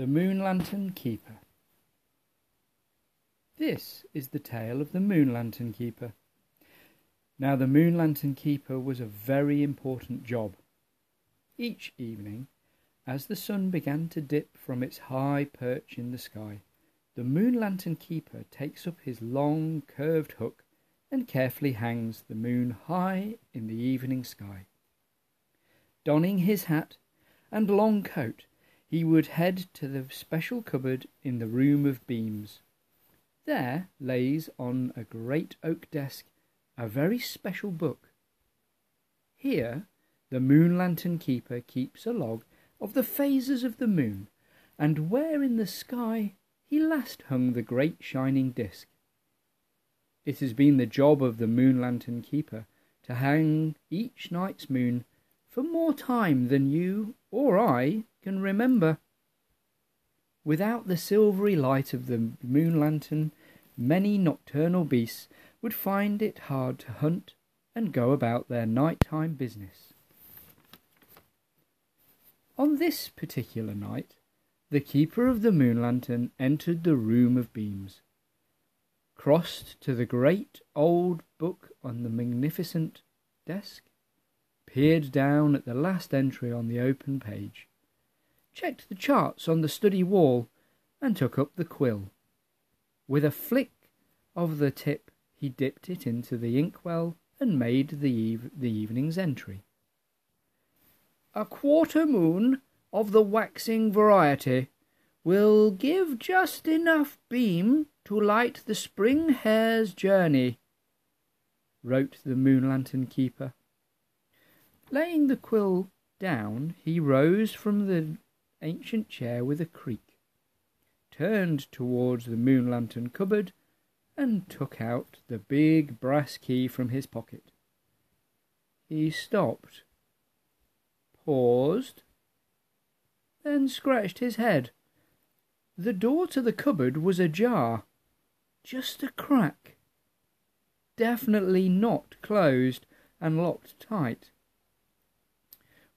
The Moon Lantern Keeper. This is the tale of the Moon Lantern Keeper. Now, the Moon Lantern Keeper was a very important job. Each evening, as the sun began to dip from its high perch in the sky, the Moon Lantern Keeper takes up his long, curved hook and carefully hangs the moon high in the evening sky. Donning his hat and long coat, he would head to the special cupboard in the room of beams. There lays on a great oak desk a very special book. Here the moon lantern keeper keeps a log of the phases of the moon and where in the sky he last hung the great shining disk. It has been the job of the moon lantern keeper to hang each night's moon for more time than you or I can remember. Without the silvery light of the moon lantern, many nocturnal beasts would find it hard to hunt and go about their nighttime business. On this particular night, the keeper of the moon lantern entered the room of beams, crossed to the great old book on the magnificent desk, peered down at the last entry on the open page, checked the charts on the study wall, and took up the quill. With a flick of the tip, he dipped it into the inkwell and made the, eve- the evening's entry. A quarter moon of the waxing variety will give just enough beam to light the spring hare's journey, wrote the moon lantern keeper. Laying the quill down, he rose from the ancient chair with a creak, turned towards the moon lantern cupboard, and took out the big brass key from his pocket. He stopped, paused, then scratched his head. The door to the cupboard was ajar, just a crack, definitely not closed and locked tight.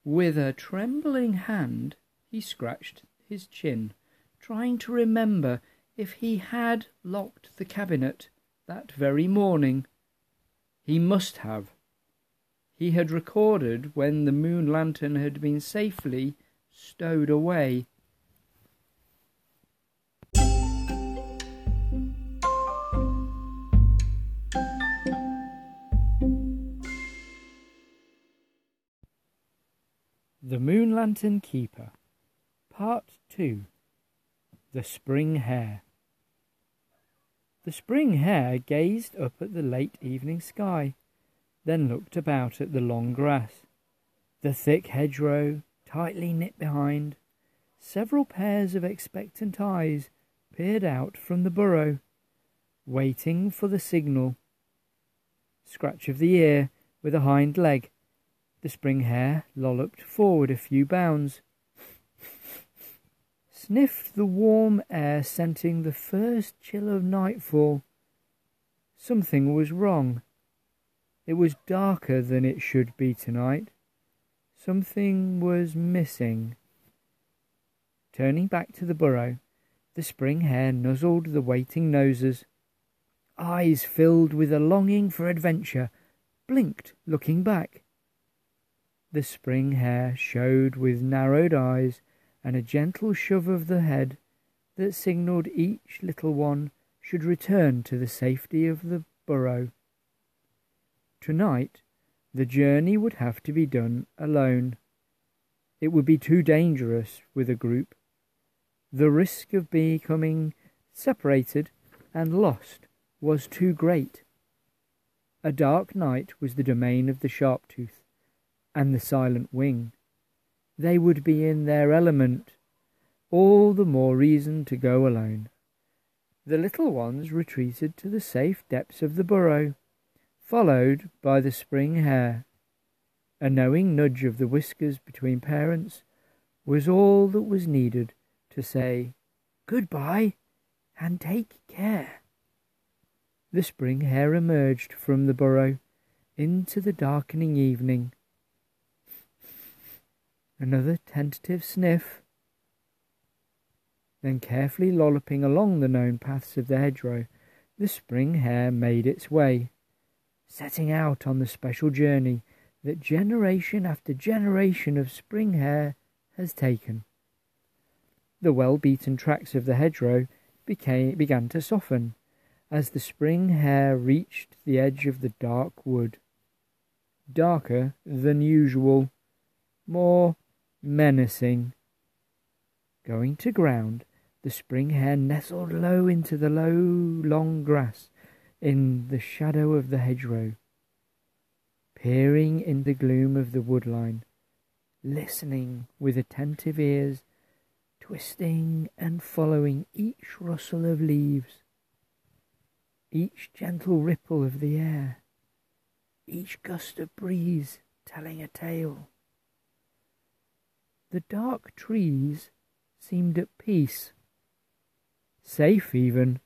With a trembling hand, he scratched his chin, trying to remember if he had locked the cabinet that very morning. He must have. He had recorded when the moon lantern had been safely stowed away. The Moon Lantern Keeper Part 2 The Spring Hare The spring hare gazed up at the late evening sky, then looked about at the long grass, the thick hedgerow tightly knit behind. Several pairs of expectant eyes peered out from the burrow, waiting for the signal. Scratch of the ear with a hind leg the spring hare lolloped forward a few bounds, sniffed the warm air scenting the first chill of nightfall. Something was wrong. It was darker than it should be tonight. Something was missing. Turning back to the burrow, the spring hare nuzzled the waiting noses. Eyes filled with a longing for adventure, blinked, looking back. The spring hare showed with narrowed eyes and a gentle shove of the head that signalled each little one should return to the safety of the burrow. Tonight, the journey would have to be done alone. It would be too dangerous with a group. The risk of becoming separated and lost was too great. A dark night was the domain of the sharp-tooth and the silent wing. They would be in their element, all the more reason to go alone. The little ones retreated to the safe depths of the burrow, followed by the spring hare. A knowing nudge of the whiskers between parents was all that was needed to say goodbye and take care. The spring hare emerged from the burrow into the darkening evening Another tentative sniff. Then, carefully lolloping along the known paths of the hedgerow, the spring hare made its way, setting out on the special journey that generation after generation of spring hare has taken. The well beaten tracks of the hedgerow became, began to soften as the spring hare reached the edge of the dark wood. Darker than usual, more menacing. Going to ground, the spring hare nestled low into the low, long grass in the shadow of the hedgerow, peering in the gloom of the woodline, listening with attentive ears, twisting and following each rustle of leaves, each gentle ripple of the air, each gust of breeze telling a tale. The dark trees seemed at peace safe even.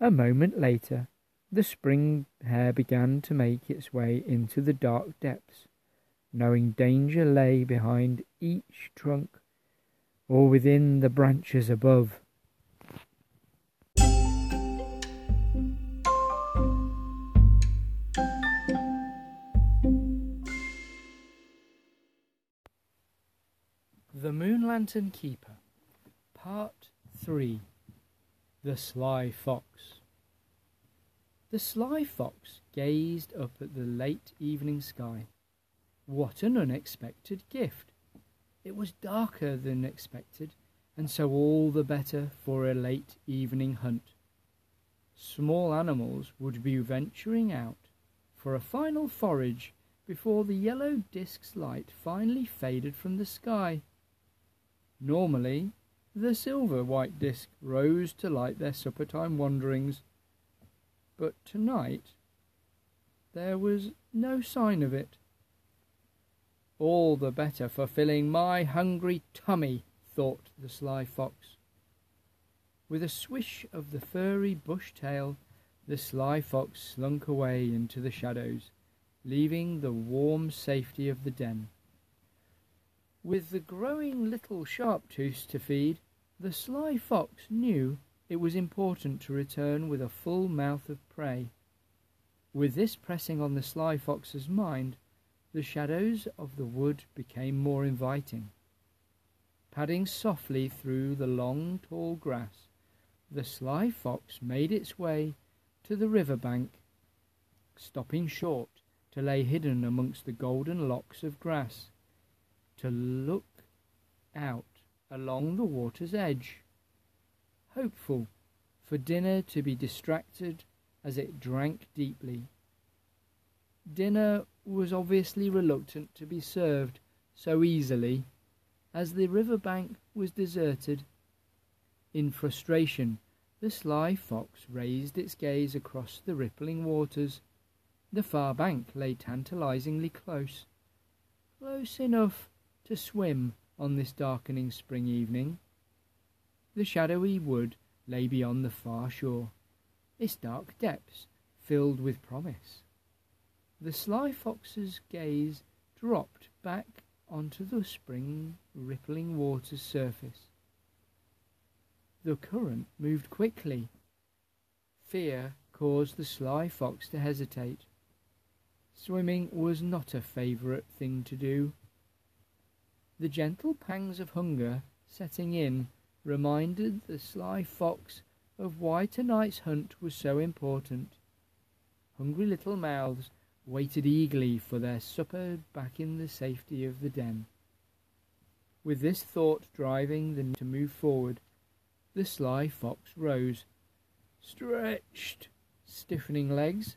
A moment later, the spring hare began to make its way into the dark depths, knowing danger lay behind each trunk or within the branches above. Lantern Keeper, Part 3 The Sly Fox The sly fox gazed up at the late evening sky. What an unexpected gift! It was darker than expected, and so all the better for a late evening hunt. Small animals would be venturing out for a final forage before the yellow disk's light finally faded from the sky. Normally, the silver white disk rose to light their supper time wanderings. But tonight there was no sign of it. All the better for filling my hungry tummy, thought the sly fox. With a swish of the furry bush tail, the sly fox slunk away into the shadows, leaving the warm safety of the den. With the growing little Sharptooth to feed, the sly fox knew it was important to return with a full mouth of prey. With this pressing on the sly fox's mind, the shadows of the wood became more inviting. Padding softly through the long, tall grass, the sly fox made its way to the river bank, stopping short to lay hidden amongst the golden locks of grass to look out along the water's edge, hopeful for dinner to be distracted as it drank deeply. Dinner was obviously reluctant to be served so easily, as the river bank was deserted. In frustration, the sly fox raised its gaze across the rippling waters. The far bank lay tantalizingly close, close enough to swim on this darkening spring evening. The shadowy wood lay beyond the far shore, its dark depths filled with promise. The sly fox's gaze dropped back onto the spring rippling water's surface. The current moved quickly. Fear caused the sly fox to hesitate. Swimming was not a favourite thing to do. The gentle pangs of hunger setting in reminded the sly fox of why tonight's hunt was so important. Hungry little mouths waited eagerly for their supper back in the safety of the den. With this thought driving them to move forward, the sly fox rose, stretched stiffening legs,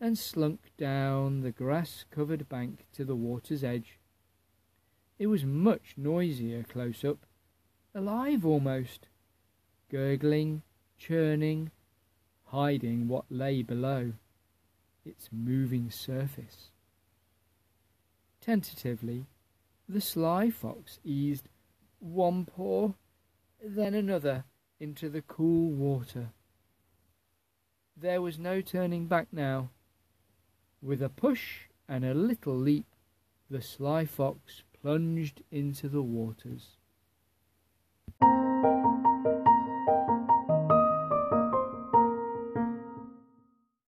and slunk down the grass covered bank to the water's edge. It was much noisier close up, alive almost, gurgling, churning, hiding what lay below, its moving surface. Tentatively, the sly fox eased one paw, then another into the cool water. There was no turning back now. With a push and a little leap, the sly fox plunged into the waters.